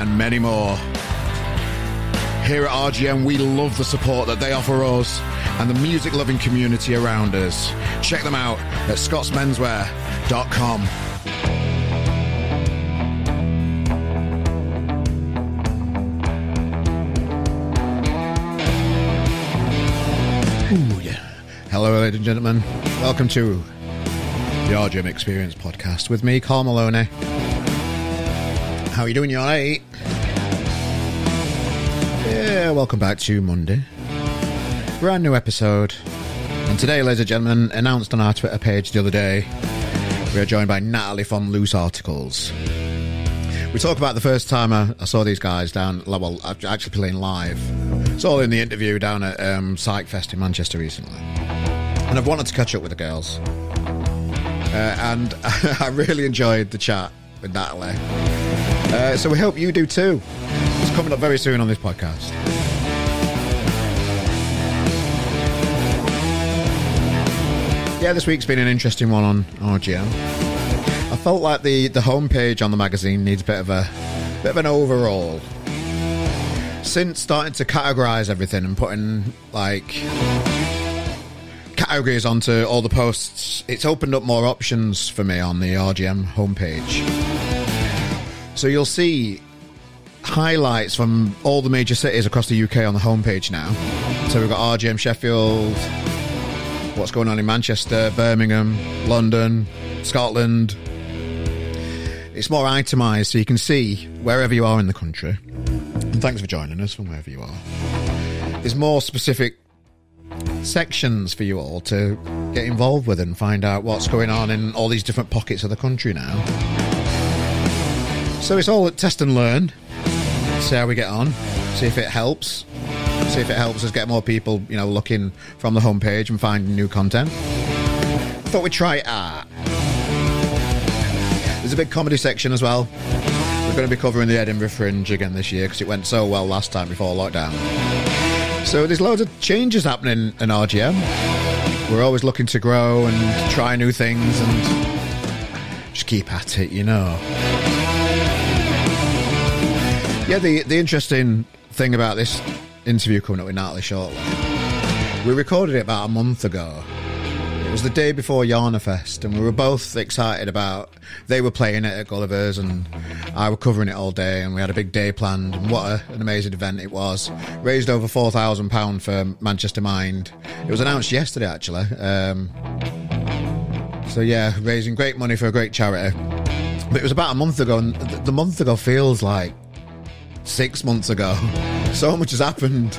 and many more. Here at RGM, we love the support that they offer us and the music loving community around us. Check them out at scottsmenswear.com. Ooh, yeah. Hello, ladies and gentlemen. Welcome to the RGM Experience podcast with me, Carl Maloney. How are you doing? You alright? Yeah, welcome back to Monday. Brand new episode. And today, ladies and gentlemen, announced on our Twitter page the other day, we are joined by Natalie from Loose Articles. We talk about the first time I, I saw these guys down, well, actually playing live. It's all in the interview down at um, Psych Fest in Manchester recently. And I've wanted to catch up with the girls. Uh, and I really enjoyed the chat with Natalie. Uh, so we hope you do too. It's coming up very soon on this podcast. Yeah, this week's been an interesting one on RGM. I felt like the, the homepage on the magazine needs a bit of a bit of an overhaul. Since starting to categorize everything and putting like categories onto all the posts, it's opened up more options for me on the RGM homepage. So you'll see highlights from all the major cities across the UK on the homepage now. So we've got RGM Sheffield, what's going on in Manchester, Birmingham, London, Scotland. It's more itemised so you can see wherever you are in the country. And thanks for joining us from wherever you are. There's more specific sections for you all to get involved with and find out what's going on in all these different pockets of the country now. So it's all at test and learn. See how we get on. See if it helps. See if it helps us get more people, you know, looking from the homepage and finding new content. Thought we'd try art. There's a big comedy section as well. We're going to be covering the Edinburgh Fringe again this year because it went so well last time before lockdown. So there's loads of changes happening in RGM. We're always looking to grow and try new things and just keep at it, you know. Yeah, the the interesting thing about this interview coming up with Natalie shortly, we recorded it about a month ago. It was the day before Yarner Fest, and we were both excited about. They were playing it at Gulliver's, and I were covering it all day, and we had a big day planned. And what a, an amazing event it was! Raised over four thousand pound for Manchester Mind. It was announced yesterday, actually. Um, so yeah, raising great money for a great charity. But it was about a month ago, and the month ago feels like six months ago. So much has happened.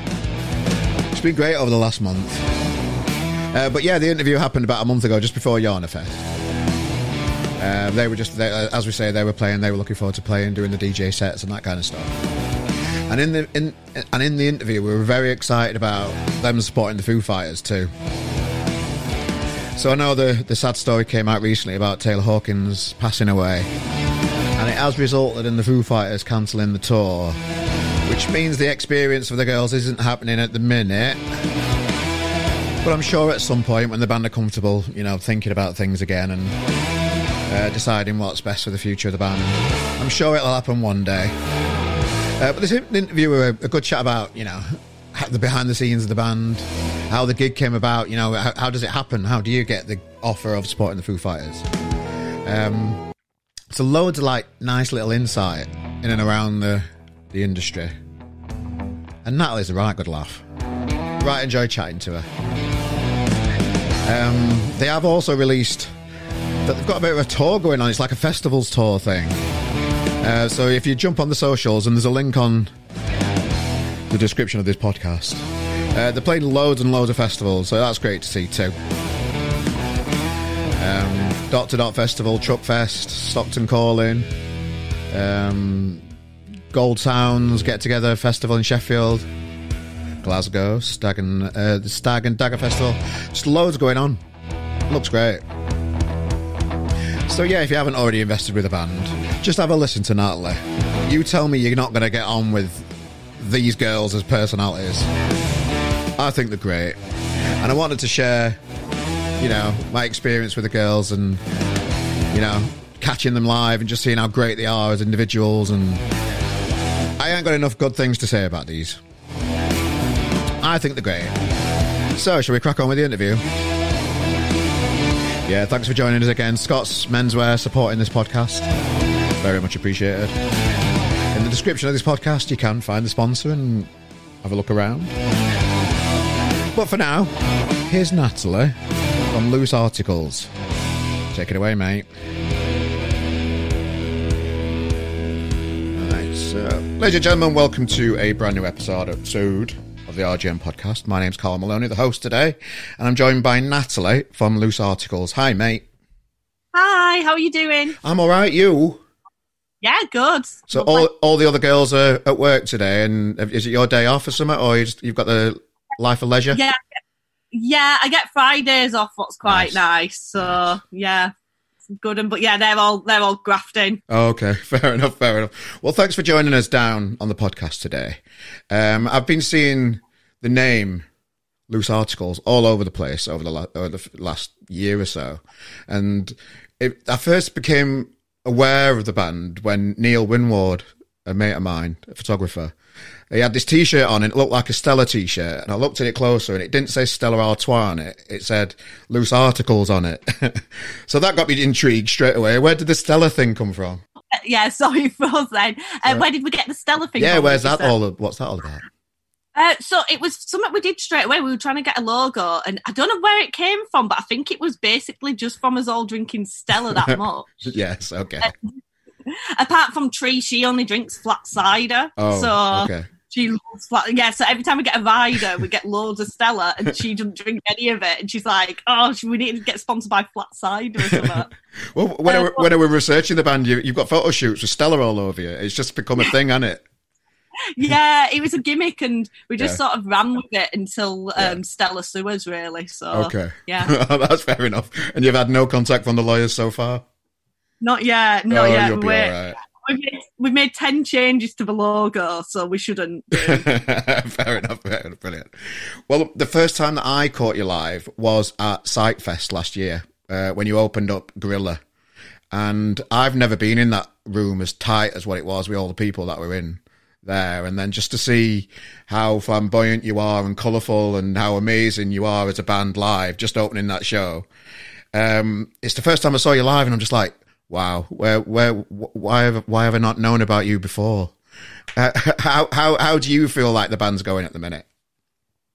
It's been great over the last month. Uh, but yeah, the interview happened about a month ago, just before Yarner Fest. Uh, they were just, they, as we say, they were playing. They were looking forward to playing, doing the DJ sets and that kind of stuff. And in the in and in the interview, we were very excited about them supporting the Foo Fighters too. So I know the the sad story came out recently about Taylor Hawkins passing away, it has resulted in the Foo Fighters cancelling the tour, which means the experience for the girls isn't happening at the minute. But I'm sure at some point when the band are comfortable, you know, thinking about things again and uh, deciding what's best for the future of the band, I'm sure it'll happen one day. Uh, but this interview a, a good chat about, you know, the behind the scenes of the band, how the gig came about, you know, how, how does it happen? How do you get the offer of supporting the Foo Fighters? Um, so loads of like nice little insight in and around the the industry. And Natalie's a right good laugh. Right, enjoy chatting to her. Um, they have also released that they've got a bit of a tour going on. It's like a festivals tour thing. Uh, so if you jump on the socials, and there's a link on the description of this podcast, uh, they're playing loads and loads of festivals, so that's great to see too. Um, Dot to Dot Festival, Truck Fest, Stockton Calling, um, Gold Sounds Get Together Festival in Sheffield, Glasgow, Stag and, uh, Stag and Dagger Festival. Just loads going on. Looks great. So, yeah, if you haven't already invested with a band, just have a listen to Natalie. You tell me you're not going to get on with these girls as personalities. I think they're great. And I wanted to share, you know, my experience with the girls and, you know, catching them live and just seeing how great they are as individuals. And I ain't got enough good things to say about these. I think they're great. So, shall we crack on with the interview? Yeah, thanks for joining us again. Scott's Menswear supporting this podcast. Very much appreciated. In the description of this podcast, you can find the sponsor and have a look around. But for now, here's Natalie Loose Articles. Take it away, mate. Alright, so, ladies and gentlemen, welcome to a brand new episode of of the RGM podcast. My name's Carl Maloney, the host today, and I'm joined by Natalie from Loose Articles. Hi, mate. Hi, how are you doing? I'm all right. You? Yeah, good. So all all the other girls are at work today, and is it your day off or something, or you just, you've got the life of leisure? Yeah, yeah. I get Fridays off. What's quite nice. nice. So yeah, good. And but yeah, they're all they're all grafting. Oh, okay, fair enough, fair enough. Well, thanks for joining us down on the podcast today. Um, I've been seeing the name loose articles all over the place over the, la- over the last year or so, and it, I first became aware of the band when Neil Winward, a mate of mine, a photographer, he had this t-shirt on and it looked like a Stella t-shirt. And I looked at it closer and it didn't say Stella Artois on it. It said loose articles on it. so that got me intrigued straight away. Where did the Stella thing come from? Yeah, sorry for then. Uh, where did we get the Stella thing? Yeah, where's that all? What's that all about? Uh, so it was something we did straight away. We were trying to get a logo, and I don't know where it came from, but I think it was basically just from us all drinking Stella that much. yes, okay. Uh, apart from Tree, she only drinks flat cider. Oh, so okay. She loves flat. Yeah, so every time we get a Vida, we get loads of Stella, and she doesn't drink any of it. And she's like, "Oh, we need to get sponsored by flat cider or something." well, when, um, I, when I was researching the band, you, have got photo shoots with Stella all over you. It's just become a thing, hasn't it? yeah, it was a gimmick, and we just yeah. sort of ran with it until um, yeah. Stella Sewers, really. So okay, yeah, that's fair enough. And you've had no contact from the lawyers so far. Not yet, not oh, yet. You'll be all right we've made, we've made 10 changes to the logo, so we shouldn't. fair enough, fair enough, brilliant. Well, the first time that I caught you live was at Psychfest last year uh, when you opened up Gorilla. And I've never been in that room as tight as what it was with all the people that were in there. And then just to see how flamboyant you are and colourful and how amazing you are as a band live, just opening that show. Um, it's the first time I saw you live, and I'm just like, Wow, where, where, why have, why have I not known about you before? Uh, how, how, how do you feel like the band's going at the minute?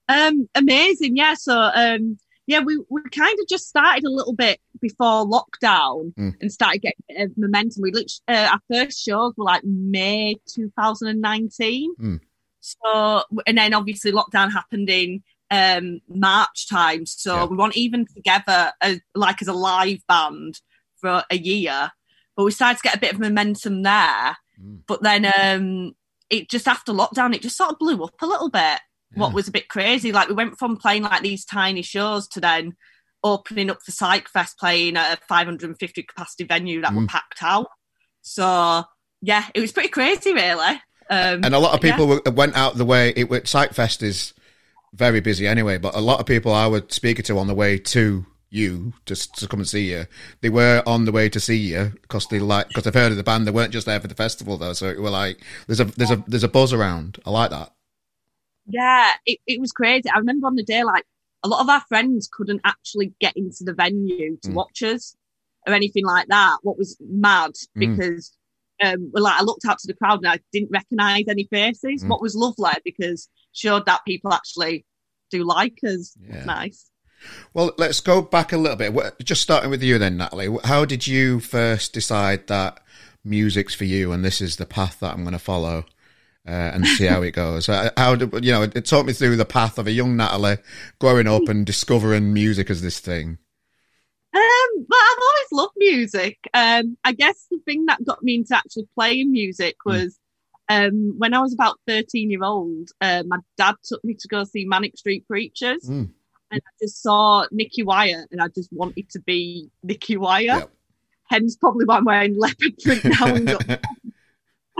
Um, amazing, yeah. So, um, yeah, we, we kind of just started a little bit before lockdown mm. and started getting uh, momentum. We literally, uh, our first shows were like May 2019. Mm. So, and then obviously lockdown happened in um, March time. So yeah. we weren't even together as, like as a live band for a year, but we started to get a bit of momentum there. Mm. But then um, it just after lockdown, it just sort of blew up a little bit. Yeah. What was a bit crazy, like we went from playing like these tiny shows to then opening up for Psychfest, playing at a 550 capacity venue that mm. were packed out. So yeah, it was pretty crazy, really. Um, and a lot of people yeah. went out the way. It Psychfest is very busy anyway, but a lot of people I would speak to on the way to you just to come and see you. They were on the way to see you because they like because they've heard of the band. They weren't just there for the festival though, so it were like there's a there's a there's a buzz around. I like that. Yeah, it, it was crazy. I remember on the day like a lot of our friends couldn't actually get into the venue to mm. watch us or anything like that. What was mad mm. because um, well, like I looked out to the crowd and I didn't recognise any faces. Mm. What was lovely because showed that people actually do like us. Yeah. Nice. Well, let's go back a little bit. Just starting with you then, Natalie. How did you first decide that music's for you and this is the path that I'm going to follow? Uh, and see how it goes. Uh, how did you know? It, it taught me through the path of a young Natalie growing up and discovering music as this thing. Um, well, I've always loved music. Um, I guess the thing that got me into actually playing music hmm. was um, when I was about 13 year old, uh, my dad took me to go see Manic Street Preachers. Mm. And I just saw Nicky Wire and I just wanted to be Nicky Wire. Yep. Hence, probably why I'm wearing leopard print now and got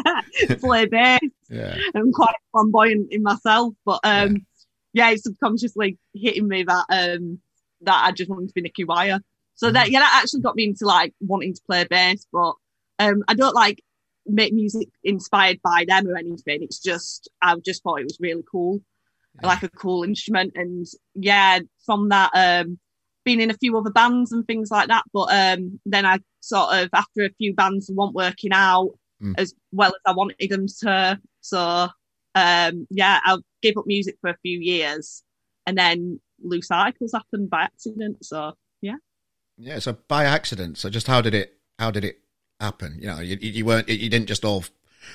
play bass. Yeah. I'm quite flamboyant in myself, but um, yeah. it's subconsciously hitting me that um, that I just wanted to be Nicky Wire. So that yeah, that actually got me into like wanting to play bass, but um, I don't like make music inspired by them or anything. It's just I just thought it was really cool, Yeah. like a cool instrument, and yeah, from that um, been in a few other bands and things like that. But um, then I sort of after a few bands weren't working out Mm. as well as I wanted them to. So um, yeah, I gave up music for a few years, and then Loose Articles happened by accident. So Yeah. Yeah, so by accident. So just how did it? How did it happen? You know, you, you weren't. You didn't just all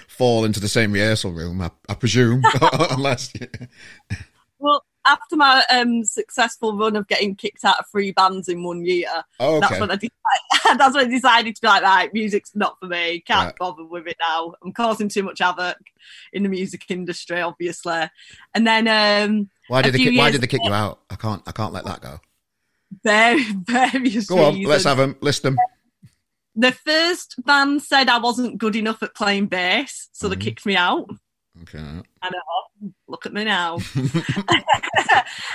fall into the same rehearsal room. I, I presume, unless. well. After my um, successful run of getting kicked out of three bands in one year, Oh, that's okay. when I decided. that's when I decided to be like, right, music's not for me. Can't Right. bother with it now. I'm causing too much havoc in the music industry, obviously. And then um, Why did they? why did they kick you out? I can't. I can't let that go. very various Go on. reasons. Let's have them. List them. The first band said I wasn't good enough at playing bass, so Mhm. they kicked me out. Okay. I know. Look at me now.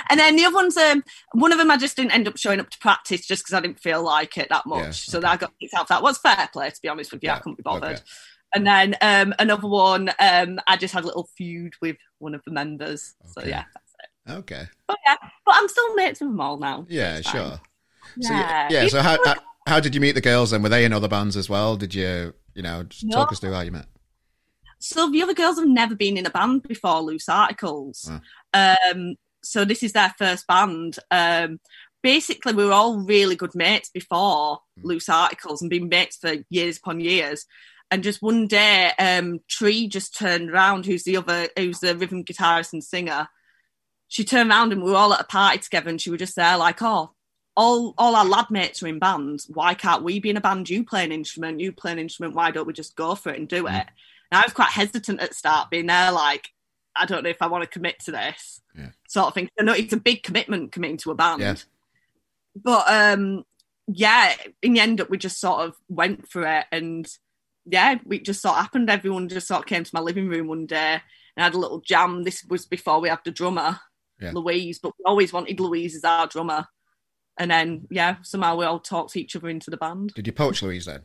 and then the other ones, um, one of them, I just didn't end up showing up to practice just because I didn't feel like it that much. Yeah, So okay. I got kicked out. That was fair play, to be honest with you. I couldn't be bothered. okay. And then um, another one, um, I just had a little feud with one of the members. So yeah, that's it. Okay. But yeah, but I'm still mates with them all now. Yeah. Sure. So Yeah. yeah. So how, how how did you meet the girls? And were they in other bands as well? Did you you know just No. talk us through how you met? So the other girls have never been in a band before, Loose Articles. Um, so this is their first band. Um, basically, we were all really good mates before Mm. Loose Articles and been mates for years upon years. And just one day, um, Tree just turned around, who's the other, who's the rhythm guitarist and singer. She turned around and we were all at a party together, and she was just there like, "Oh, all all our lad mates are in bands. Why can't we be in a band? You play an instrument, you play an instrument. Why don't we just go for it and do it?" Mm. And I was quite hesitant at the start, being there like, I don't know if I want to commit to this Yeah. sort of thing. I know it's a big commitment committing to a band. Yeah. But um yeah, in the end we just sort of went for it and yeah, we just sort of happened. Everyone just sort of came to my living room one day and had a little jam. This was before we had the drummer, Yeah. Louise, but we always wanted Louise as our drummer. And then yeah, somehow we all talked to each other into the band. Did you poach Louise then?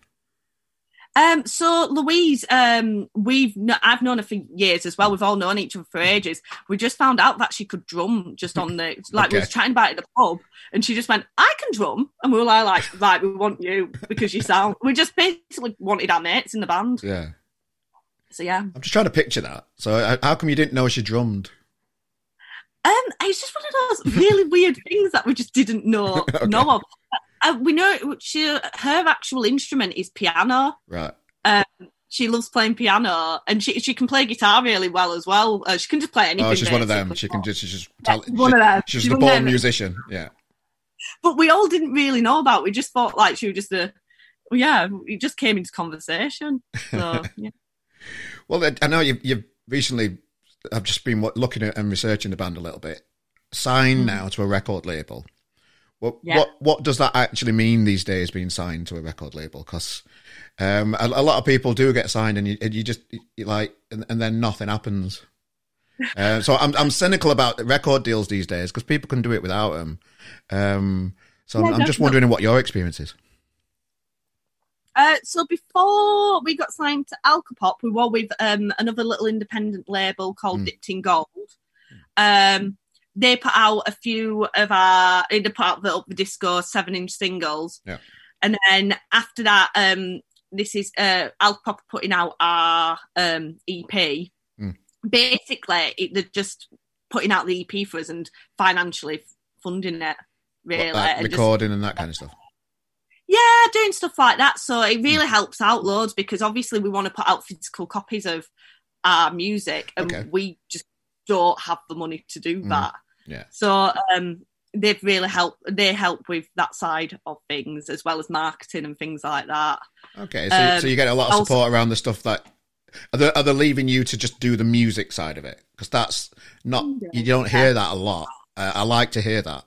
Um, so Louise, um, we've kn- I've known her for years as well. We've all known each other for ages. We just found out that she could drum just on the like we was chatting about it at the pub, and she just went, "I can drum," and we were like, like, "Right, we want you because you sound." We just basically wanted our mates in the band. Yeah. So yeah, I'm just trying to picture that. So how come you didn't know she drummed? Um, it's just one of those really weird things that we just didn't know Okay. know of. Uh, we know she her actual instrument is piano. Right. she loves playing piano and she she can play guitar really well as well. Uh, she can just play anything. Oh, she's one of them. She can just she's just Yeah, tell, one she- of them. She's She's the born musician. Yeah. But we all didn't really know about. it. We just thought like she was just a. Yeah, we just came into conversation. So yeah. Well, I- I know you've, you've recently. I've just been looking at and researching the band a little bit. Signed Mm. now to a record label. What Yeah. what what does that actually mean these days? Being signed to a record label because um, a, a lot of people do get signed and you, and you just you like and, and then nothing happens. Uh, so I'm I'm cynical about record deals these days because people can do it without them. Um, so I'm, Yeah, I'm just definitely. wondering what your experience is. Uh, so before we got signed to Alcopop, we were with um, another little independent label called Mm. Dipped in Gold. Um, they put out a few of our in the part of the Up the Disco seven inch singles. Yeah. And then after that, um, this is uh, Alcopop putting out our um, EP. Mm. Basically, it, they're just putting out the EP for us and financially funding it. Really, What, like and just- recording and that kind of stuff. Yeah, doing stuff like that. So it really helps out loads because obviously we want to put out physical copies of our music and Okay. we just don't have the money to do Mm. that. Yeah. So um they've really helped they help with that side of things as well as marketing and things like that. Okay, so, Um, so you get a lot of also- support around the stuff that are they, are they leaving you to just do the music side of it? Because that's not you don't hear that a lot. Uh, I like to hear that.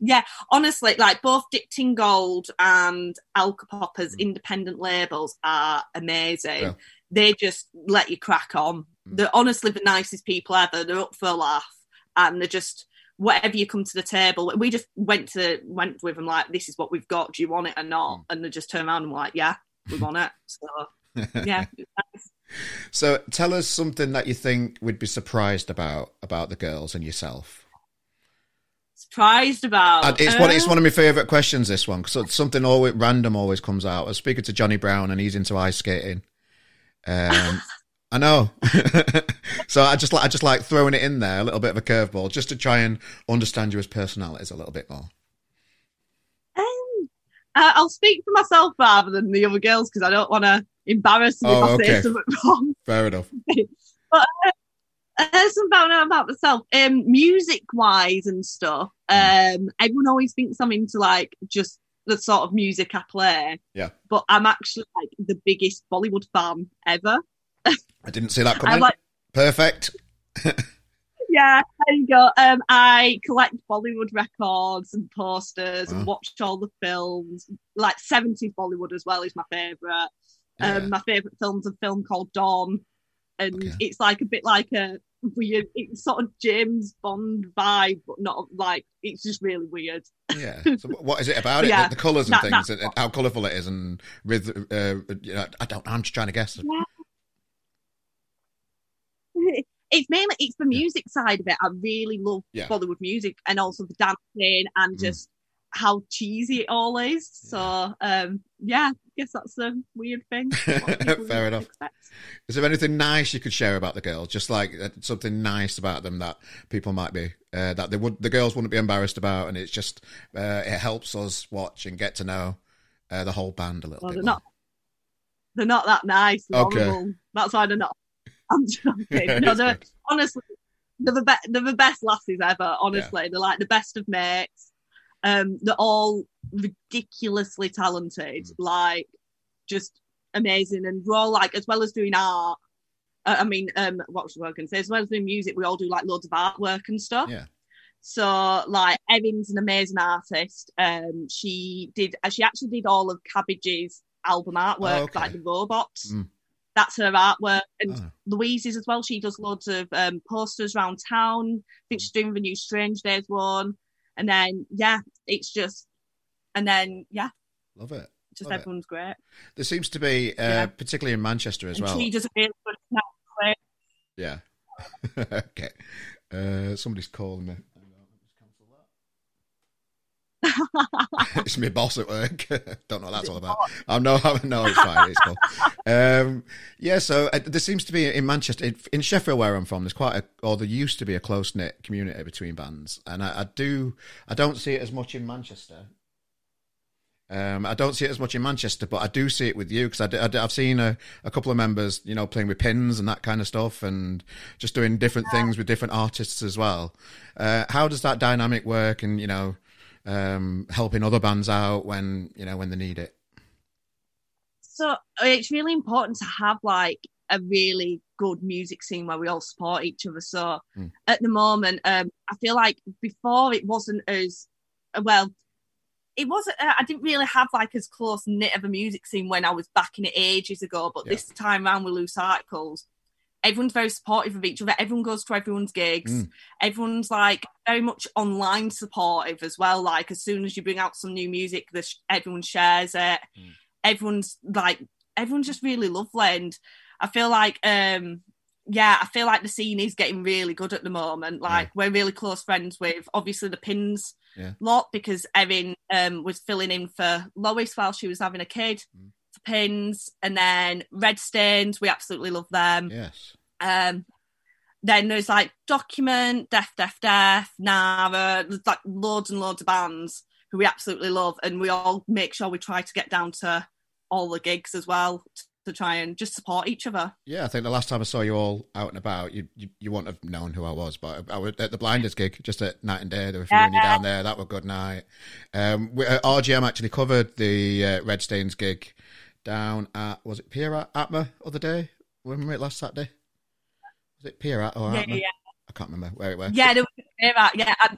Yeah, honestly, like both Dipped Gold and Alcopopper's mm. independent labels are amazing. Yeah. They just let you crack on. Mm. They're honestly the nicest people ever. They're up for a laugh, and they're just whatever you come to the table. We just went to went with them like, this is what we've got. Do you want it or not? Mm. And they just turn around and like, yeah, we want it. So yeah. So tell us something that you think we'd be surprised about about the girls and yourself. Surprised about? And it's one. It's one of my favourite questions. This one because something always random always comes out. I was speaking to Johnny Brown and he's into ice skating. Um, I know. so I just like I just like throwing it in there, a little bit of a curveball, just to try and understand you as personalities a little bit more. Um, I'll speak for myself rather than the other girls because I don't want to embarrass them oh, if I okay. say something wrong. Fair enough. but uh, uh, something about, about myself, um, music wise and stuff. Hmm. Um, everyone always thinks I'm into like just the sort of music I play. Yeah. But I'm actually like the biggest Bollywood fan ever. I didn't see that coming. Like, Perfect. yeah, there you go. Um, I collect Bollywood records and posters and watch all the films. Like 70s Bollywood as well is my favourite. Um, yeah. My favourite film's a film called Don. And okay. it's like a bit like a weird, it's sort of James Bond vibe, but not like, it's just really weird. yeah. So what is it about it? Yeah, the, the colours and that, things, and how colourful it is, and with, uh, you know, I don't I'm just trying to guess. Yeah it's mainly it's the music side of it. I really love yeah. Bollywood music and also the dancing and mm. just how cheesy it all is. So um, yeah, I guess that's a weird thing. Fair enough. Expect. Is there anything nice you could share about the girls? Just like uh, something nice about them that people might be uh, that they would the girls wouldn't be embarrassed about, and it's just uh, it helps us watch and get to know uh, the whole band a little well, bit. They're more. not. They're not that nice. Okay. Horrible. That's why they're not I'm joking. no, they're, honestly, they're the, be- they're the best lasses ever. Honestly, yeah. they're like the best of mates. Um, they're all ridiculously talented, mm. like just amazing. And we're all like, as well as doing art. Uh, I mean, um, what was I going to say? As well as doing music, we all do like loads of artwork and stuff. Yeah. So like Erin's an amazing artist. Um, she did. Uh, she actually did all of Cabbage's album artwork, oh, okay. like the robots. Mm that's her artwork. And oh. Louise's as well. She does loads of um, posters around town. I think she's doing the new Strange Days one. And then, yeah, it's just, and then, yeah. Love it. Just Love everyone's it. great. There seems to be, uh, yeah. particularly in Manchester as and well. She does really good Yeah. okay. Uh, somebody's calling me. It's my boss at work. Don't know what that's all about. I'm no, no, it's fine. It's cool. Um, yeah, so uh, there seems to be in Manchester, in Sheffield, where I'm from, there's quite a, or there used to be a close knit community between bands, and I, I, do, I don't see it as much in Manchester. Um, I don't see it as much in Manchester, but I do see it with you because I, I, have seen a, a, couple of members, you know, playing with pins and that kind of stuff, and just doing different things with different artists as well. Uh, how does that dynamic work? And you know um, helping other bands out when you know when they need it. So it's really important to have like a really good music scene where we all support each other. So mm. at the moment, um, I feel like before it wasn't as well. It wasn't. I didn't really have like as close knit of a music scene when I was back in it ages ago. But yeah. this time around with Loose Articles, everyone's very supportive of each other. Everyone goes to everyone's gigs. Mm. Everyone's like very much online supportive as well. Like as soon as you bring out some new music, this everyone shares it. Mm. Everyone's like everyone's just really lovely, and I feel like um yeah, I feel like the scene is getting really good at the moment. Like yeah. we're really close friends with obviously the pins yeah. lot because Erin um, was filling in for Lois while she was having a kid. Mm pins, and then red stains. We absolutely love them. Yes. Um, then there's like Document, Deaf, Deaf, Deaf, Nara. There's like loads and loads of bands who we absolutely love, and we all make sure we try to get down to all the gigs as well to try and just support each other. Yeah, I think the last time I saw you all out and about, you you, you wouldn't have known who I was, but I was at the Blinders gig just at night and day. There were a few yeah. down there. That was a good night. Um, we, uh, RGM actually covered the uh, Red Stains gig down at was it Pierre Atma other day Remember it last Saturday? Was it Pier or yeah, yeah, I can't remember where it was. Yeah, there was a yeah. I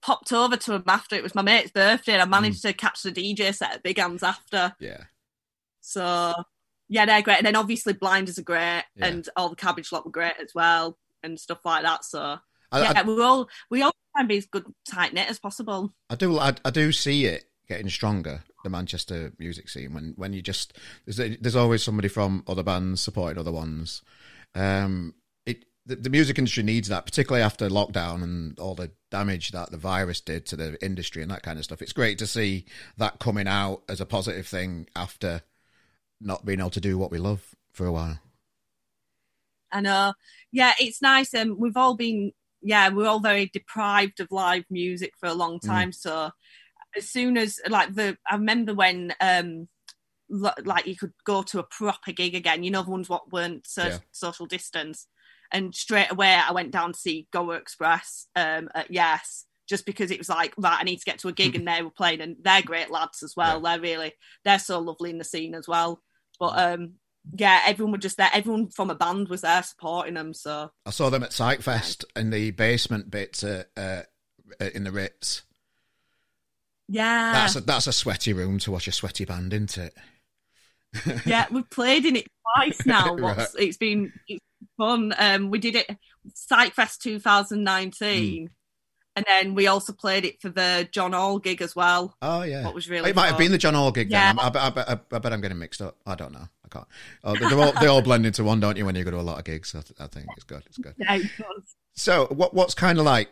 popped over to him after it was my mate's birthday, and I managed mm. to catch the DJ set at Big Hands after. Yeah. So yeah, they're great, and then obviously Blinders are great, yeah. and all the Cabbage Lot were great as well, and stuff like that. So I, yeah, I, we all we all try and be as good tight knit as possible. I do, I, I do see it getting stronger the Manchester music scene when when you just there's there's always somebody from other bands supporting other ones. Um, it the, the, music industry needs that, particularly after lockdown and all the damage that the virus did to the industry and that kind of stuff. It's great to see that coming out as a positive thing after not being able to do what we love for a while. I know, yeah, it's nice, and um, we've all been, yeah, we're all very deprived of live music for a long mm. time, mm. so as soon as like the I remember when um like you could go to a proper gig again, you know the ones what weren't so, yeah. social distance. And straight away I went down to see Goa Express um at Yes just because it was like right I need to get to a gig and they were playing and they're great lads as well. Yeah. They're really they're so lovely in the scene as well. But um yeah, everyone was just there. Everyone from a band was there supporting them. So I saw them at Psychfest in the basement bits uh, uh, in the Ritz yeah, that's a, that's a sweaty room to watch a sweaty band, isn't it? yeah, we've played in it twice now. right. It's been it's fun. Um, we did it Psychfest 2019. Mm. And then we also played it for the John Hall gig as well. Oh yeah, what was really it might have been the John Hall gig. Yeah. Then. I, I, I, I, bet I'm getting mixed up. I don't know. I can't. Oh, they all they all blend into one, don't you? When you go to a lot of gigs, I, think it's good. It's good. Yeah, it so what what's kind of like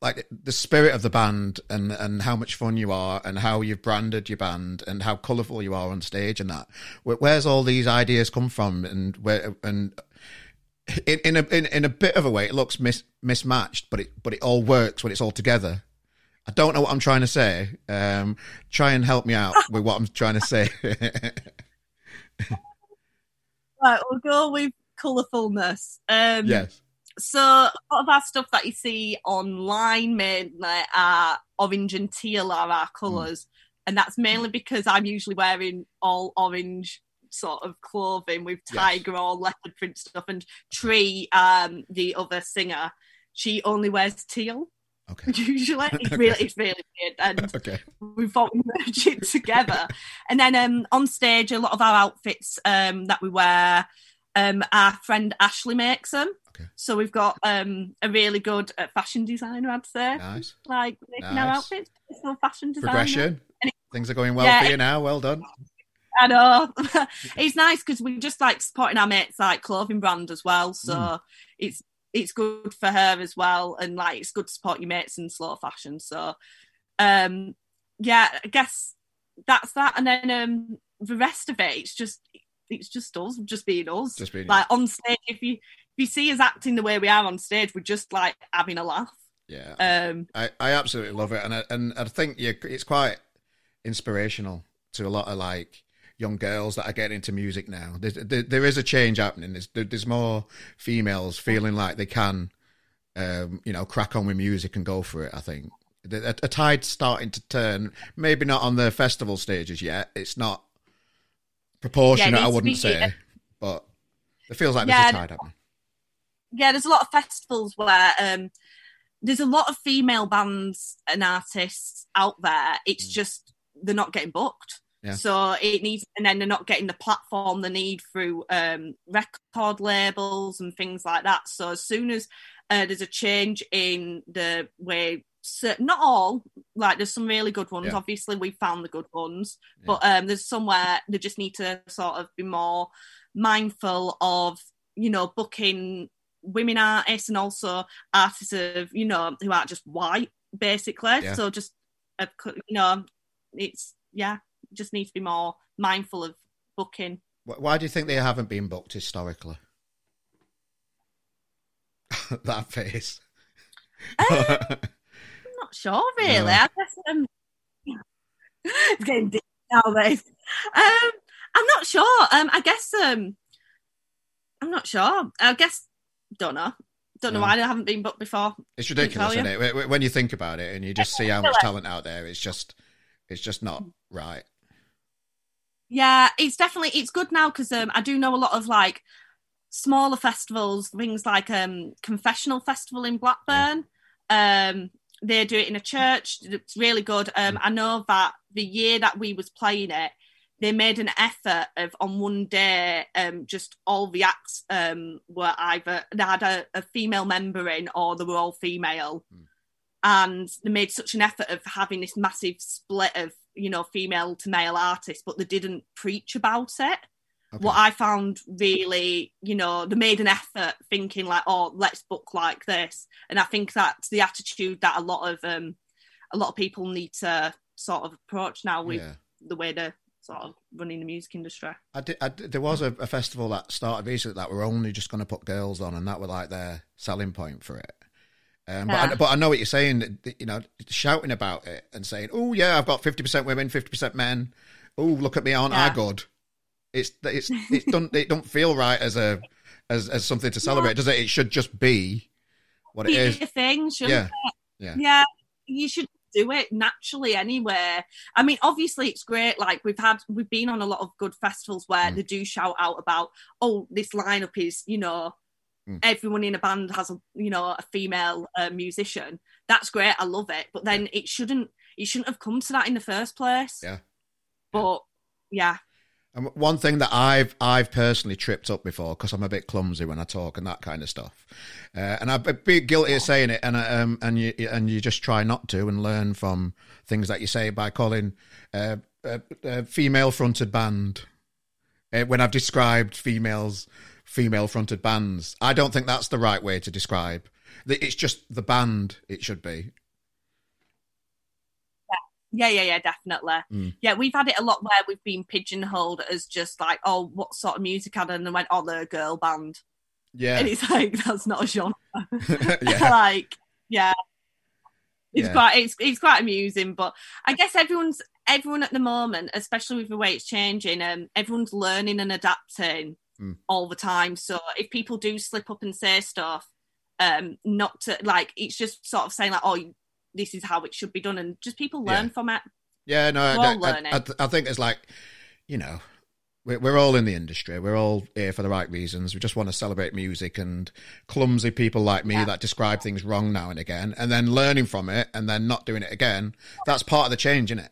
like the spirit of the band and and how much fun you are and how you've branded your band and how colourful you are on stage and that. Where's all these ideas come from and where and in in a in, in a bit of a way it looks mis, mismatched, but it but it all works when it's all together. I don't know what I'm trying to say. Um, try and help me out with what I'm trying to say. right, we'll go with colourfulness. Um, yes so a lot of our stuff that you see online mainly are orange and teal are our colours. Mm. And that's mainly because I'm usually wearing all orange sort of clothing with tiger yes. or leopard print stuff. And Tree, um, the other singer, she only wears teal. Okay. Usually, it's okay. really, it's really weird, and okay. we thought we merge it together. and then um, on stage, a lot of our outfits um, that we wear, um, our friend Ashley makes them. Okay. So we've got um, a really good uh, fashion designer, I'd say. Nice. Like making nice. our outfits, so fashion designer. Progression. Things are going well yeah, for you now. Well done. I know. it's nice because we're just like supporting our mates like clothing brand as well. So mm. it's it's good for her as well, and like it's good to support your mates in slow fashion. So um, yeah, I guess that's that. And then um, the rest of it, it's just it's just us, just being us. Just being like on stage. If you you see us acting the way we are on stage, we're just like having a laugh. Yeah, um, I, I absolutely love it, and I, and I think you, it's quite inspirational to a lot of like young girls that are getting into music now. There's, there, there is a change happening. There's, there's more females feeling like they can, um, you know, crack on with music and go for it. I think a, a tide's starting to turn. Maybe not on the festival stages yet. It's not proportionate. Yeah, I wouldn't say, but it feels like yeah, there's a tide happening yeah, there's a lot of festivals where um, there's a lot of female bands and artists out there. It's mm. just they're not getting booked. Yeah. So it needs, and then they're not getting the platform they need through um, record labels and things like that. So as soon as uh, there's a change in the way, not all, like there's some really good ones. Yeah. Obviously, we found the good ones, yeah. but um, there's somewhere they just need to sort of be more mindful of, you know, booking women artists and also artists of you know who aren't just white basically. Yeah. so just you know it's yeah just need to be more mindful of booking. Why do you think they haven't been booked historically? That face. Um, i'm not sure really. No. i guess um, it's getting deep nowadays. Um i'm not sure. Um i guess um i'm not sure. I guess don't know. Don't know why they haven't been booked before. It's ridiculous, isn't it? When you think about it and you just see how much talent out there, it's just, it's just not right. Yeah, it's definitely it's good now because um, I do know a lot of like smaller festivals, things like um Confessional Festival in Blackburn. Um, they do it in a church. It's really good. Um, I know that the year that we was playing it, they made an effort of on one day, um, just all the acts um were either they had a, a female member in or they were all female. Mm. And they made such an effort of having this massive split of, you know, female to male artists, but they didn't preach about it Okay. what I found really, you know, they made an effort thinking like, oh, let's book like this. And I think that's the attitude that a lot of um a lot of people need to sort of approach now with Yeah. the way they're sort of running the music industry. I did, I did- there was a, a festival that started recently that were only just going to put girls on, and that were like their selling point for it. Um, but, I, but I know what you're saying. You know, shouting about it and saying, "Oh yeah, I've got fifty percent women, fifty percent men. Oh, look at me, aren't I Yeah. good?" It's it's it don't It don't feel right as a as as something to celebrate, does it? It should just be what it Be is. a thing, shouldn't Yeah, it? yeah. Yeah, you should do it naturally anywhere. I mean, obviously it's great. Like we've had, we've been on a lot of good festivals where Mm. they do shout out about, oh, this lineup is, you know, Mm. everyone in a band has a, you know, a female uh, musician. That's great. I love it. But then it shouldn't, it shouldn't have come to that in the first place. Yeah. But yeah, And one thing that I've I've personally tripped up before because I'm a bit clumsy when I talk and that kind of stuff, uh, and I've been guilty of saying it, and um and you and you just try not to and learn from things that you say by calling uh, uh, uh, female fronted band uh, when I've described females female fronted bands. I don't think that's the right way to describe. It's just the band. It should be. Yeah, yeah, yeah, definitely. Mm. Yeah, we've had it a lot where we've been pigeonholed as just like, oh, what sort of music are they? And they went, oh, they're a girl band. Yeah, And it's like, that's not a genre. yeah, like, yeah. It's Yeah. quite it's it's quite amusing, but I guess everyone's everyone at the moment, especially with the way it's changing, um, everyone's learning and adapting Mm. all the time. So if people do slip up and say stuff, um, not to like it's just sort of saying like, oh, this is how it should be done, and just people learn Yeah. from it. Yeah, no, I, I. I, I think it's like, you know, we're, we're all in the industry. We're all here for the right reasons. We just want to celebrate music and clumsy people like me Yeah. that describe things wrong now and again, and then learning from it and then not doing it again. That's part of the change, isn't it?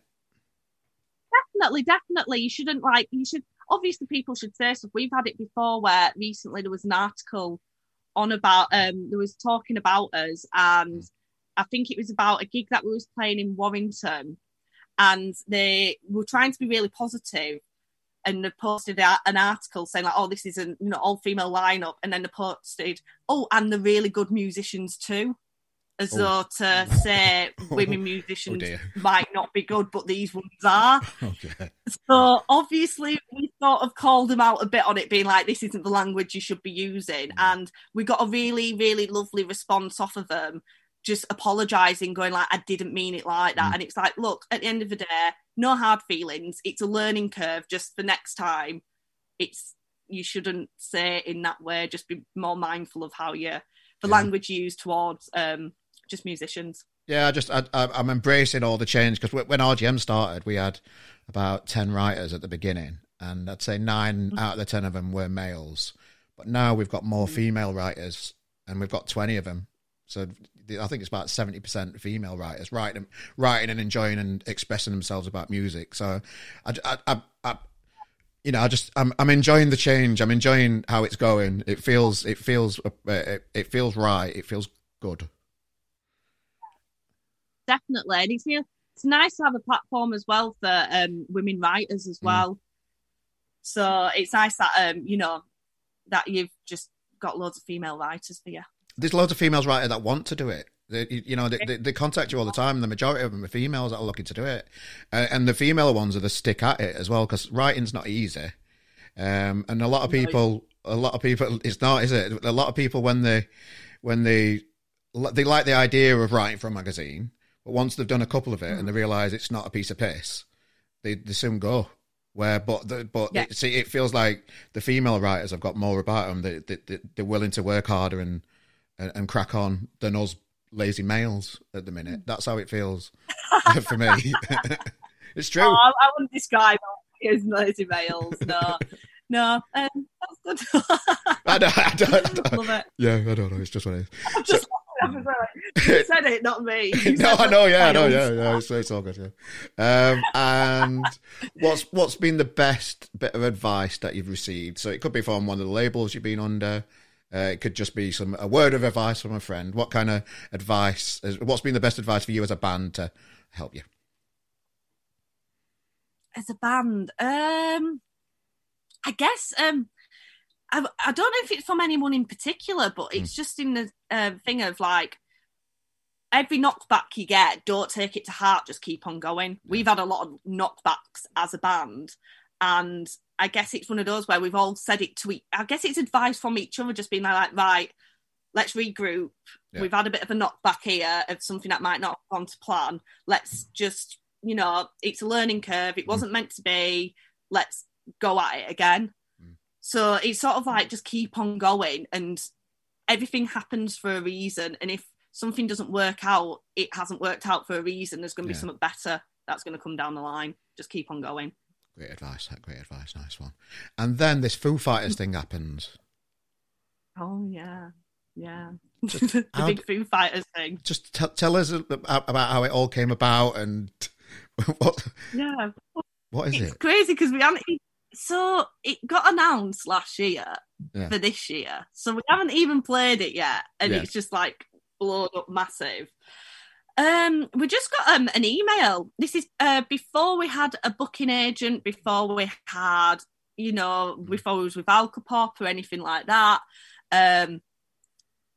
definitely, definitely. You shouldn't like. You should obviously people should say stuff. We've had it before where recently there was an article on about um there was talking about us and I think it was about a gig that we was playing in Warrington and they were trying to be really positive and they posted an article saying like oh this is an you know all female lineup and then they posted oh and the really good musicians too as Oh. though to say women Oh musicians dear. might not be good but these ones are Okay. so obviously we sort of called them out a bit on it being like this isn't the language you should be using Mm. and we got a really really lovely response off of them just apologizing going like I didn't mean it like that Mm. and it's like look at the end of the day no hard feelings it's a learning curve just for next time it's you shouldn't say it in that way just be more mindful of how you the Yeah. language used towards um just musicians Yeah, I just I, I'm embracing all the change because when RGM started, we had about ten writers at the beginning, and I'd say 9 out of the ten of them were males. But now we've got more female writers, and we've got twenty of them. So the- I think it's about seventy percent female writers writing, writing and enjoying and expressing themselves about music. So I, I, I, I you know, I just I'm I'm enjoying the change. I'm enjoying how it's going. It feels it feels uh, it, it feels right. It feels good. definitely. And it's it's nice to have a platform as well for um, women writers as Mm. well. So it's nice that um, you know that you've just got loads of female writers for you. There's loads of females right writers that want to do it. They, you know, they, they, they contact you all the time. The majority of them are females that are looking to do it, uh, and the female ones are the stick at it as well because writing's not easy. Um, and a lot of people, a lot of people, it's not, is it? A lot of people when they, when they, they like the idea of writing for a magazine, but once they've done a couple of it and they realise it's not a piece of piss, they they soon go. Where, but the, but Yeah. see, it feels like the female writers have got more about them. They, they, they they're willing to work harder and, and and crack on than us lazy males at the minute. That's how it feels for me. it's true. Oh, I, I wouldn't describe Here's lazy males. No, no, um, that's good. I don't, I don't, I. Love it. Yeah, I don't know. It's just what it is. I'm just laughing. You said it, not me. No, I know. Yeah, I know. Yeah, yeah. It's, it's all good. Yeah. Um, and what's what's been the best bit of advice that you've received? So it could be from one of the labels you've been under. Uh, it could just be some a word of advice from a friend. What kind of advice? is- What's been the best advice for you as a band to help you? as a band um i guess um I, I don't know if it's from anyone in particular but it's just in the uh, thing of like every knockback you get don't take it to heart just keep on going we've had a lot of knockbacks as a band and i guess it's one of those where we've all said it to each i guess it's advice from each other just being like right let's regroup. Yeah. we've had a bit of a knockback here of something that might not have gone to plan. Let's just you know it's a learning curve. It wasn't meant to be. Let's go at it again. Mm. so it's sort of like just keep on going and everything happens for a reason. And if something doesn't work out it hasn't worked out for a reason. There's going to be Yeah. something better that's going to come down the line. Just keep on going Great advice. Great advice. Nice one. And then this Foo Fighters thing happens. oh yeah yeah Just the how big Foo Fighters thing. Just t- tell us about how it all came about and what Yeah, what is it? it's it? crazy because we haven't. So it got announced last year Yeah. for this year, so we haven't even played it yet, and Yeah. it's just like blown up massive. Um, we just got um an email. This is uh before we had a booking agent, before we had you know Mm. before we was with Alcopop or anything like that. Um,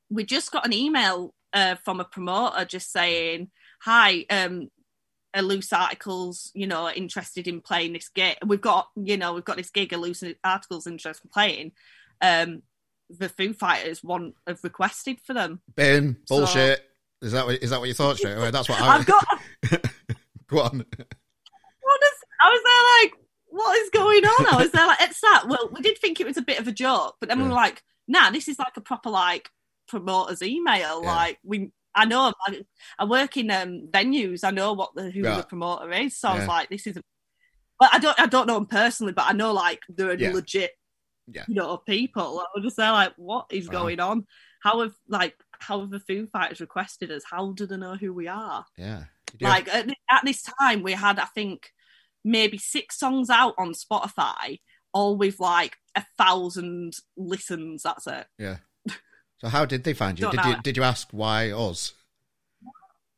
we just got an email uh, from a promoter just saying, "Hi, um, a loose articles, you know, interested in playing this gig. We've got, you know, we've got this gig, a loose articles interested in playing. Um, the Foo Fighters want have requested for them. Bin So- bullshit. Is that what, is that what you thought straight away? That's what I. I've got. Go on. What is? I was there like, what is going on? I was there like, it's that. Well, we did think it was a bit of a joke, but then we were like, nah, this is like a proper like promoter's email. Yeah. Like we. I know I, I work in um, venues. I know what the who Yeah. the promoter is. So I was like, this is. Well, I don't. I don't know him personally, but I know like they're Yeah. legit. Yeah. You know, people. I was just there like, what is Wow. going on? How have like how have the Foo Fighters requested us? How do they know who we are? Yeah. Did you have- like at, at this time we had i think maybe six songs out on spotify all with like a thousand listens that's it yeah. So how did they find you? Don't Did you know. did you ask why us?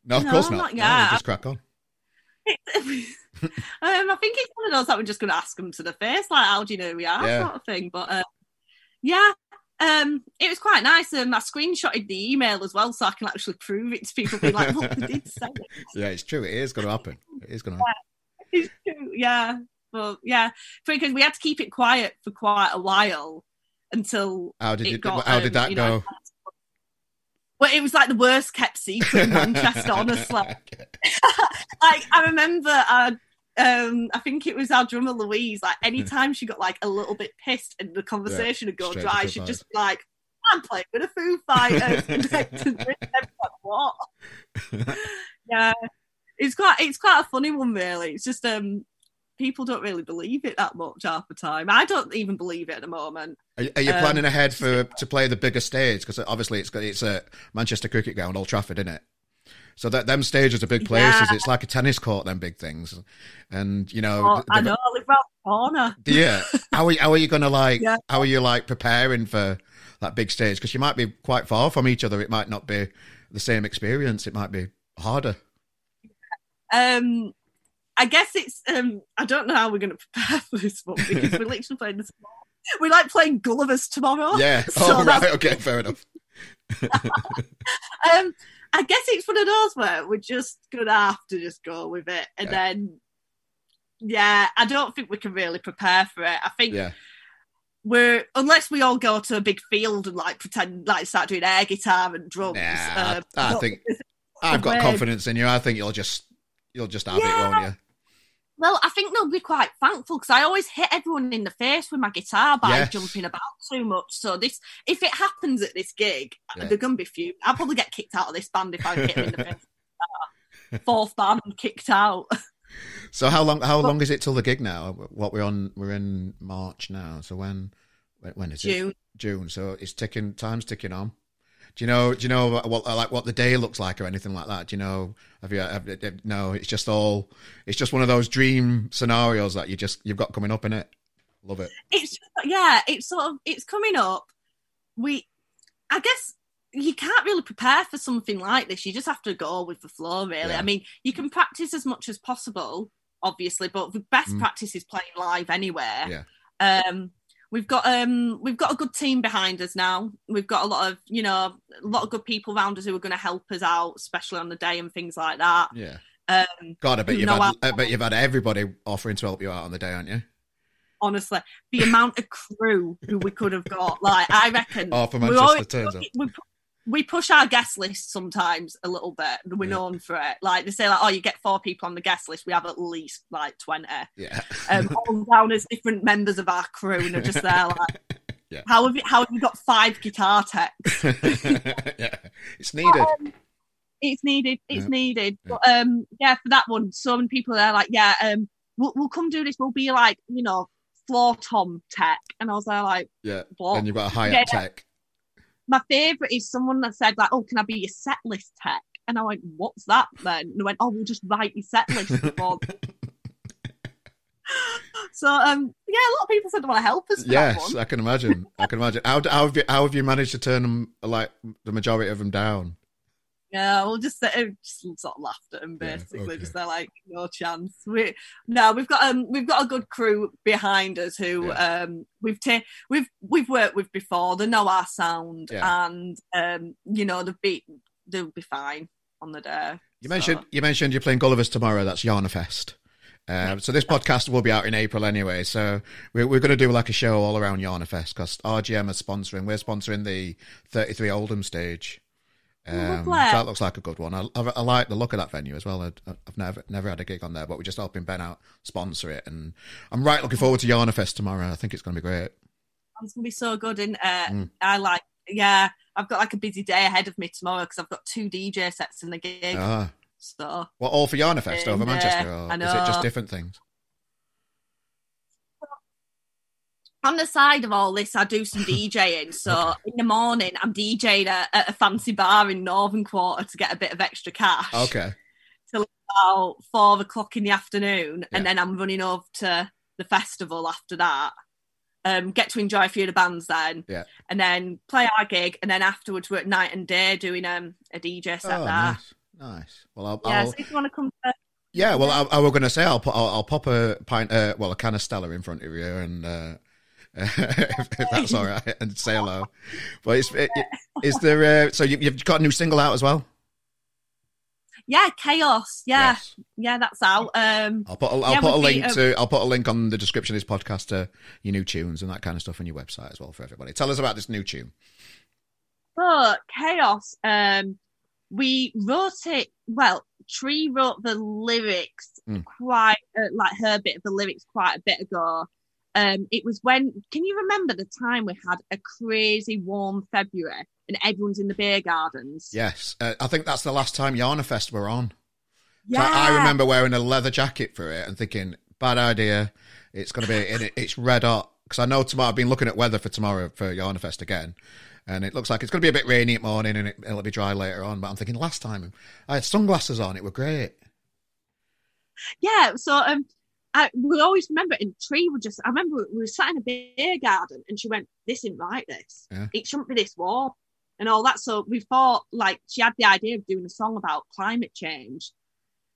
No, of No, course not. not No, just crack on. um, i think it's one of those that we're just going to ask them to the face like how do you know who we are Yeah. sort of thing but uh, yeah um, it was quite nice and I screenshotted the email as well so I can actually prove it to people being like look we did say it Yeah, it's true. It is going to happen. It is going to happen. It's true, yeah. But yeah, because we had to keep it quiet for quite a while until How did it it? got, how did um, that you go? well, it was like the worst kept secret in Manchester, honestly. Like I remember, uh, um, I think it was our drummer Louise. Like anytime she got like a little bit pissed and the conversation would go dry, she'd just be like, "I'm playing with a Foo Fighters." and like, what? yeah, it's quite it's quite a funny one, really. It's just um, people don't really believe it that much half the time. I don't even believe it at the moment. Are, are you Um, planning ahead for to play the bigger stage? Because obviously it's got it's a Manchester Cricket Ground, Old Trafford, isn't it? So that them stages are big places. Yeah. It's like a tennis court, them big things. And you know, Oh, I know, I live around the corner. yeah. How are you, how are you to like? Yeah. How are you like preparing for that big stage? Because you might be quite far from each other. It might not be the same experience. It might be harder. Um, I guess it's um, I don't know how we're going to prepare for this one because we're literally playing this. We like playing Gulliver's tomorrow. Yeah. So oh that's- right. Okay. Fair enough. Um, I guess it's one of those where we're just gonna have to just go with it, and Yeah. then yeah, I don't think we can really prepare for it. I think Yeah. we're unless we all go to a big field and like pretend like start doing air guitar and drums. Nah, um, I don't think- I've got confidence in you. I think you'll just you'll just have it, won't you? Well, I think they'll be quite thankful because I always hit everyone in the face with my guitar by Yes. jumping about too much. So this, if it happens at this gig, Yeah. they're gonna be few. I'll probably get kicked out of this band if I hit them in the face. with a guitar. Fourth band kicked out. So how long? How long is it till the gig now? What we're on? We're in March now. So when? When, when is June. it? June. So it's ticking. Time's ticking on. Do you know? Do you know what like what the day looks like or anything like that? Do you know? Have you? Have, have, no, it's just all. It's just one of those dream scenarios that you just you've got coming up in it. Love it. It's yeah. It's sort of it's coming up. We, I guess you can't really prepare for something like this. You just have to go with the flow, really. Yeah. I mean, you can practice as much as possible, obviously, but the best Mm. practice is playing live anywhere. Yeah. Um, we've got um, we've got a good team behind us now. We've got a lot of you know a lot of good people around us who are going to help us out, especially on the day and things like that. Yeah. Um, God, I bet You you've had. I bet you've had everybody offering to help you out on the day, aren't you? honestly, the amount of crew who we could have got, like I reckon, Oh, for Manchester turns up. we, we push our guest list sometimes a little bit. We're Yeah. known for it. Like they say, like, oh, you get four people on the guest list. We have at least like twenty, Yeah. um, all down as different members of our crew, and they're just there like, Yeah. how have you how have you got five guitar techs? yeah. It's needed. Um, it's needed. It's Yeah. needed. But um, yeah, for that one, so many people are like, yeah, um, we'll, we'll come do this. We'll be like, you know, floor tom tech, and I was there like, Yeah. what? And you've got a high Yeah. tech. My favorite is someone that said like, "Oh, can I be your set list tech?" And I went, "What's that?" Then and they went, "Oh, we'll just write your set list." Before. so um, yeah, a lot of people said they want to help us. Yes. I can imagine. I can imagine. How, how, have you, how have you managed to turn them, like, the majority of them down? Yeah, we'll just, uh, just sort of laughed at them Yeah, basically. okay. Just they're like, no chance. We no, we've got um, we've got a good crew behind us who um, we've ta- we've we've worked with before. They know our sound, Yeah. and um, you know they'll be they'll be fine on the day. You So- mentioned you mentioned you're playing Gulliver's tomorrow. That's Yarnafest. Um, so this podcast will be out in April anyway. So we're, we're going to do like a show all around Yarnafest because RGM is sponsoring. We're sponsoring the 33 Oldham stage. Um, so that looks like a good one. I, I, I like the look of that venue as well. I, I've never never had a gig on there, but we're just helping Ben out sponsor it, and I'm right looking forward to Yarnafest tomorrow. I think it's going to be great. It's gonna be so good, and uh, Mm. I like. Yeah, I've got like a busy day ahead of me tomorrow because I've got two DJ sets in the gig. Ah, So what all for Yarnafest over And, uh, Manchester, I or is it just different things? On the side of all this, I do some DJing. So in the morning, I'm DJing at, at a fancy bar in Northern Quarter to get a bit of extra cash. Okay, Till About four o'clock in the afternoon, Yeah. and then I'm running over to the festival after that. Um, get to enjoy a few of the bands then, Yeah. and then play our gig, and then afterwards we're at night and day doing um, a DJ set oh, there. nice, nice. Well, I'll, Yeah, I'll so if you want to come to Yeah, well, I, I was going to say I'll put I'll, I'll pop a pint, uh, well, a can of Stella in front of you, and uh, if, if that's all right, and say hello. But is, is there? Uh, so you, you've got a new single out as well? yeah, chaos. Yeah, Yes. yeah, that's out. Um, I'll put a, I'll Yeah, put a be, link uh, to I'll put a link on the description of this podcast to your new tunes and that kind of stuff on your website as well for everybody. Tell us about this new tune. but chaos. Um, we wrote it. Well, Tree wrote the lyrics Mm. quite uh, like her bit of the lyrics quite a bit ago. Um, it was when can you remember the time we had a crazy warm February and everyone's in the beer gardens? Yes, uh, I think that's the last time Yarna Fest were on. yeah. I, I remember wearing a leather jacket for it and thinking, bad idea. It's going to be, it, it's red hot. Because I know tomorrow, I've been looking at weather for tomorrow for Yarna Fest again. And it looks like it's going to be a bit rainy at morning and it, it'll be dry later on. But I'm thinking last time I had sunglasses on, it were great. yeah. So um, I we always remember in Tree were just. I remember we were sat in a beer garden and she went, "This isn't right. This Yeah. it shouldn't be this warm." And all that. So we thought, like, she had the idea of doing a song about climate change.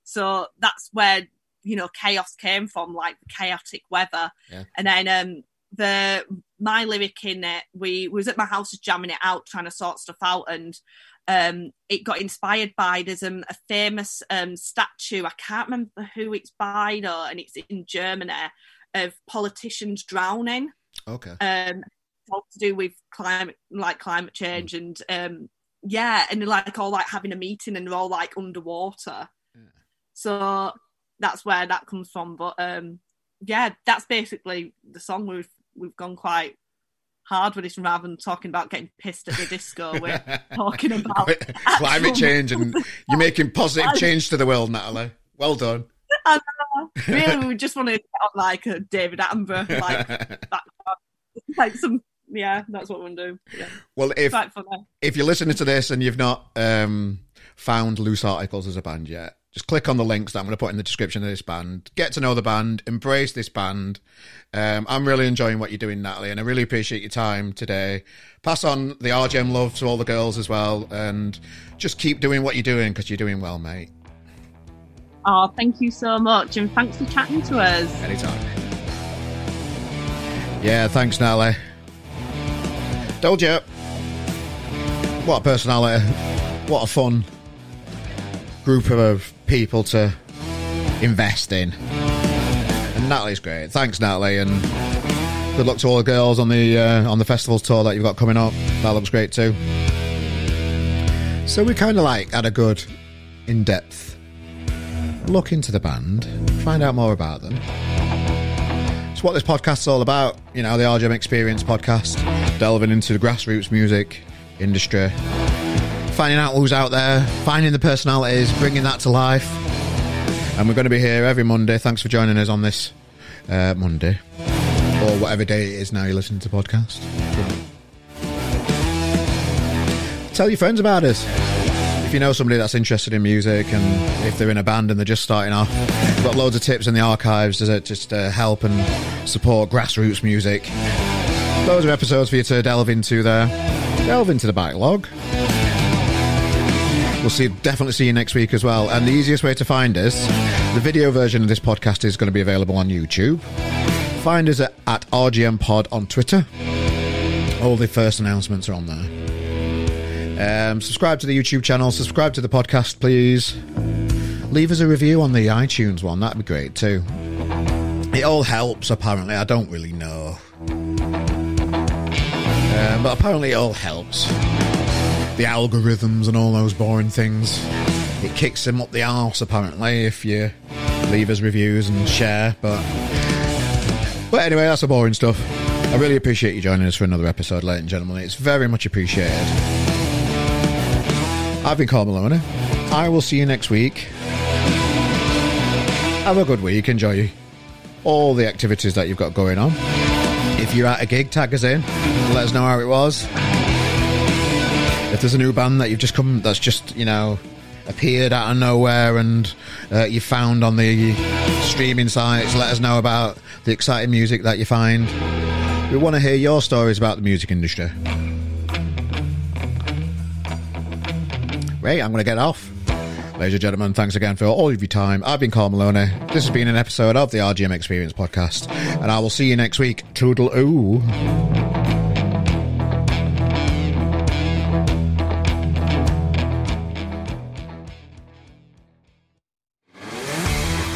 So that's where you know chaos came from, like the chaotic weather. Yeah. And then um, the my lyric in it, we was at my house just jamming it out, trying to sort stuff out, and um, it got inspired by there's um, a famous um, statue. I can't remember who it's by though, and it's in Germany of politicians drowning Okay. um all to do with climate like climate change and um yeah and like all like having a meeting and they're all like underwater Yeah. so that's where that comes from but um yeah that's basically the song we've we've gone quite hard with this rather than talking about getting pissed at the disco we're talking about climate change and you're making positive change to the world, Natalie. Well done. really, we just want to get on like a David Attenborough, like that, like some. Yeah, that's what we're doing. Yeah. Well, if if you're listening to this and you've not um, found Loose Articles as a band yet, just click on the links that I'm going to put in the description of this band. Get to know the band, embrace this band. Um, I'm really enjoying what you're doing, Natalie, and I really appreciate your time today. Pass on the RGM love to all the girls as well, and just keep doing what you're doing because you're doing well, mate. Oh, thank you so much, and thanks for chatting to us. Anytime. Yeah, thanks, Natalie. Told you. What a personality. What a fun group of people to invest in. And Natalie's great. Thanks, Natalie, and good luck to all the girls on the uh, on the festivals tour that you've got coming up. That looks great too. So we kind of like had a good, in depth look into the band, find out more about them. It's what this podcast's all about. You know, the RGM Experience podcast, delving into the grassroots music industry, finding out who's out there, finding the personalities, bringing that to life. And we're going to be here every Monday. Thanks for joining us on this uh, Monday, or whatever day it is now you're listening to podcast. Tell your friends about us. If you know somebody that's interested in music and if they're in a band and they're just starting off, we've got loads of tips in the archives to just uh, help and support grassroots music. Loads of episodes for you to delve into there. Delve into the backlog. We'll see, definitely see you next week as well. And the easiest way to find us, the video version of this podcast is going to be available on YouTube. Find us at, at RGM Pod on Twitter. All the first announcements are on there. Um, subscribe to the YouTube channel. Subscribe to the podcast, please. Leave us a review on the iTunes one. That'd be great too. It all helps, apparently. I don't really know. Um, but apparently it all helps the algorithms and all those boring things. It kicks them up the arse apparently if you leave us reviews and share. But but anyway, that's the boring stuff. I really appreciate you joining us for another episode, ladies and gentlemen. It's very much appreciated. I've been Carl Maloney. I will see you next week. Have a good week. Enjoy all the activities that you've got going on. If you're at a gig, tag us in. Let us know how it was. If there's a new band that you've just come, that's just you know appeared out of nowhere and uh, you found on the streaming sites, let us know about the exciting music that you find. We want to hear your stories about the music industry. Right, I'm going to get off. Ladies and gentlemen, thanks again for all of your time. I've been Carl Maloney. This has been an episode of the RGM Experience podcast, and I will see you next week. Toodle oo.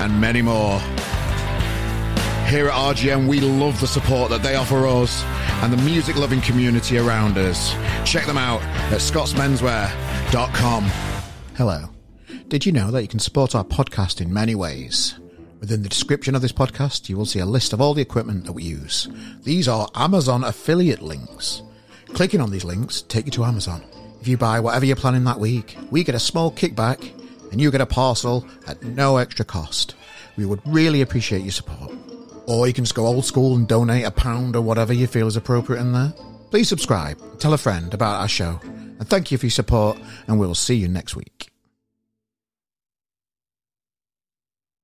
and many more. Here at RGM, we love the support that they offer us and the music loving community around us. Check them out at scottsmenswear.com. Hello. Did you know that you can support our podcast in many ways? Within the description of this podcast, you will see a list of all the equipment that we use. These are Amazon affiliate links. Clicking on these links take you to Amazon. If you buy whatever you're planning that week, we get a small kickback and you get a parcel at no extra cost. We would really appreciate your support. Or you can just go old school and donate a pound or whatever you feel is appropriate in there. Please subscribe, tell a friend about our show, and thank you for your support, and we'll see you next week.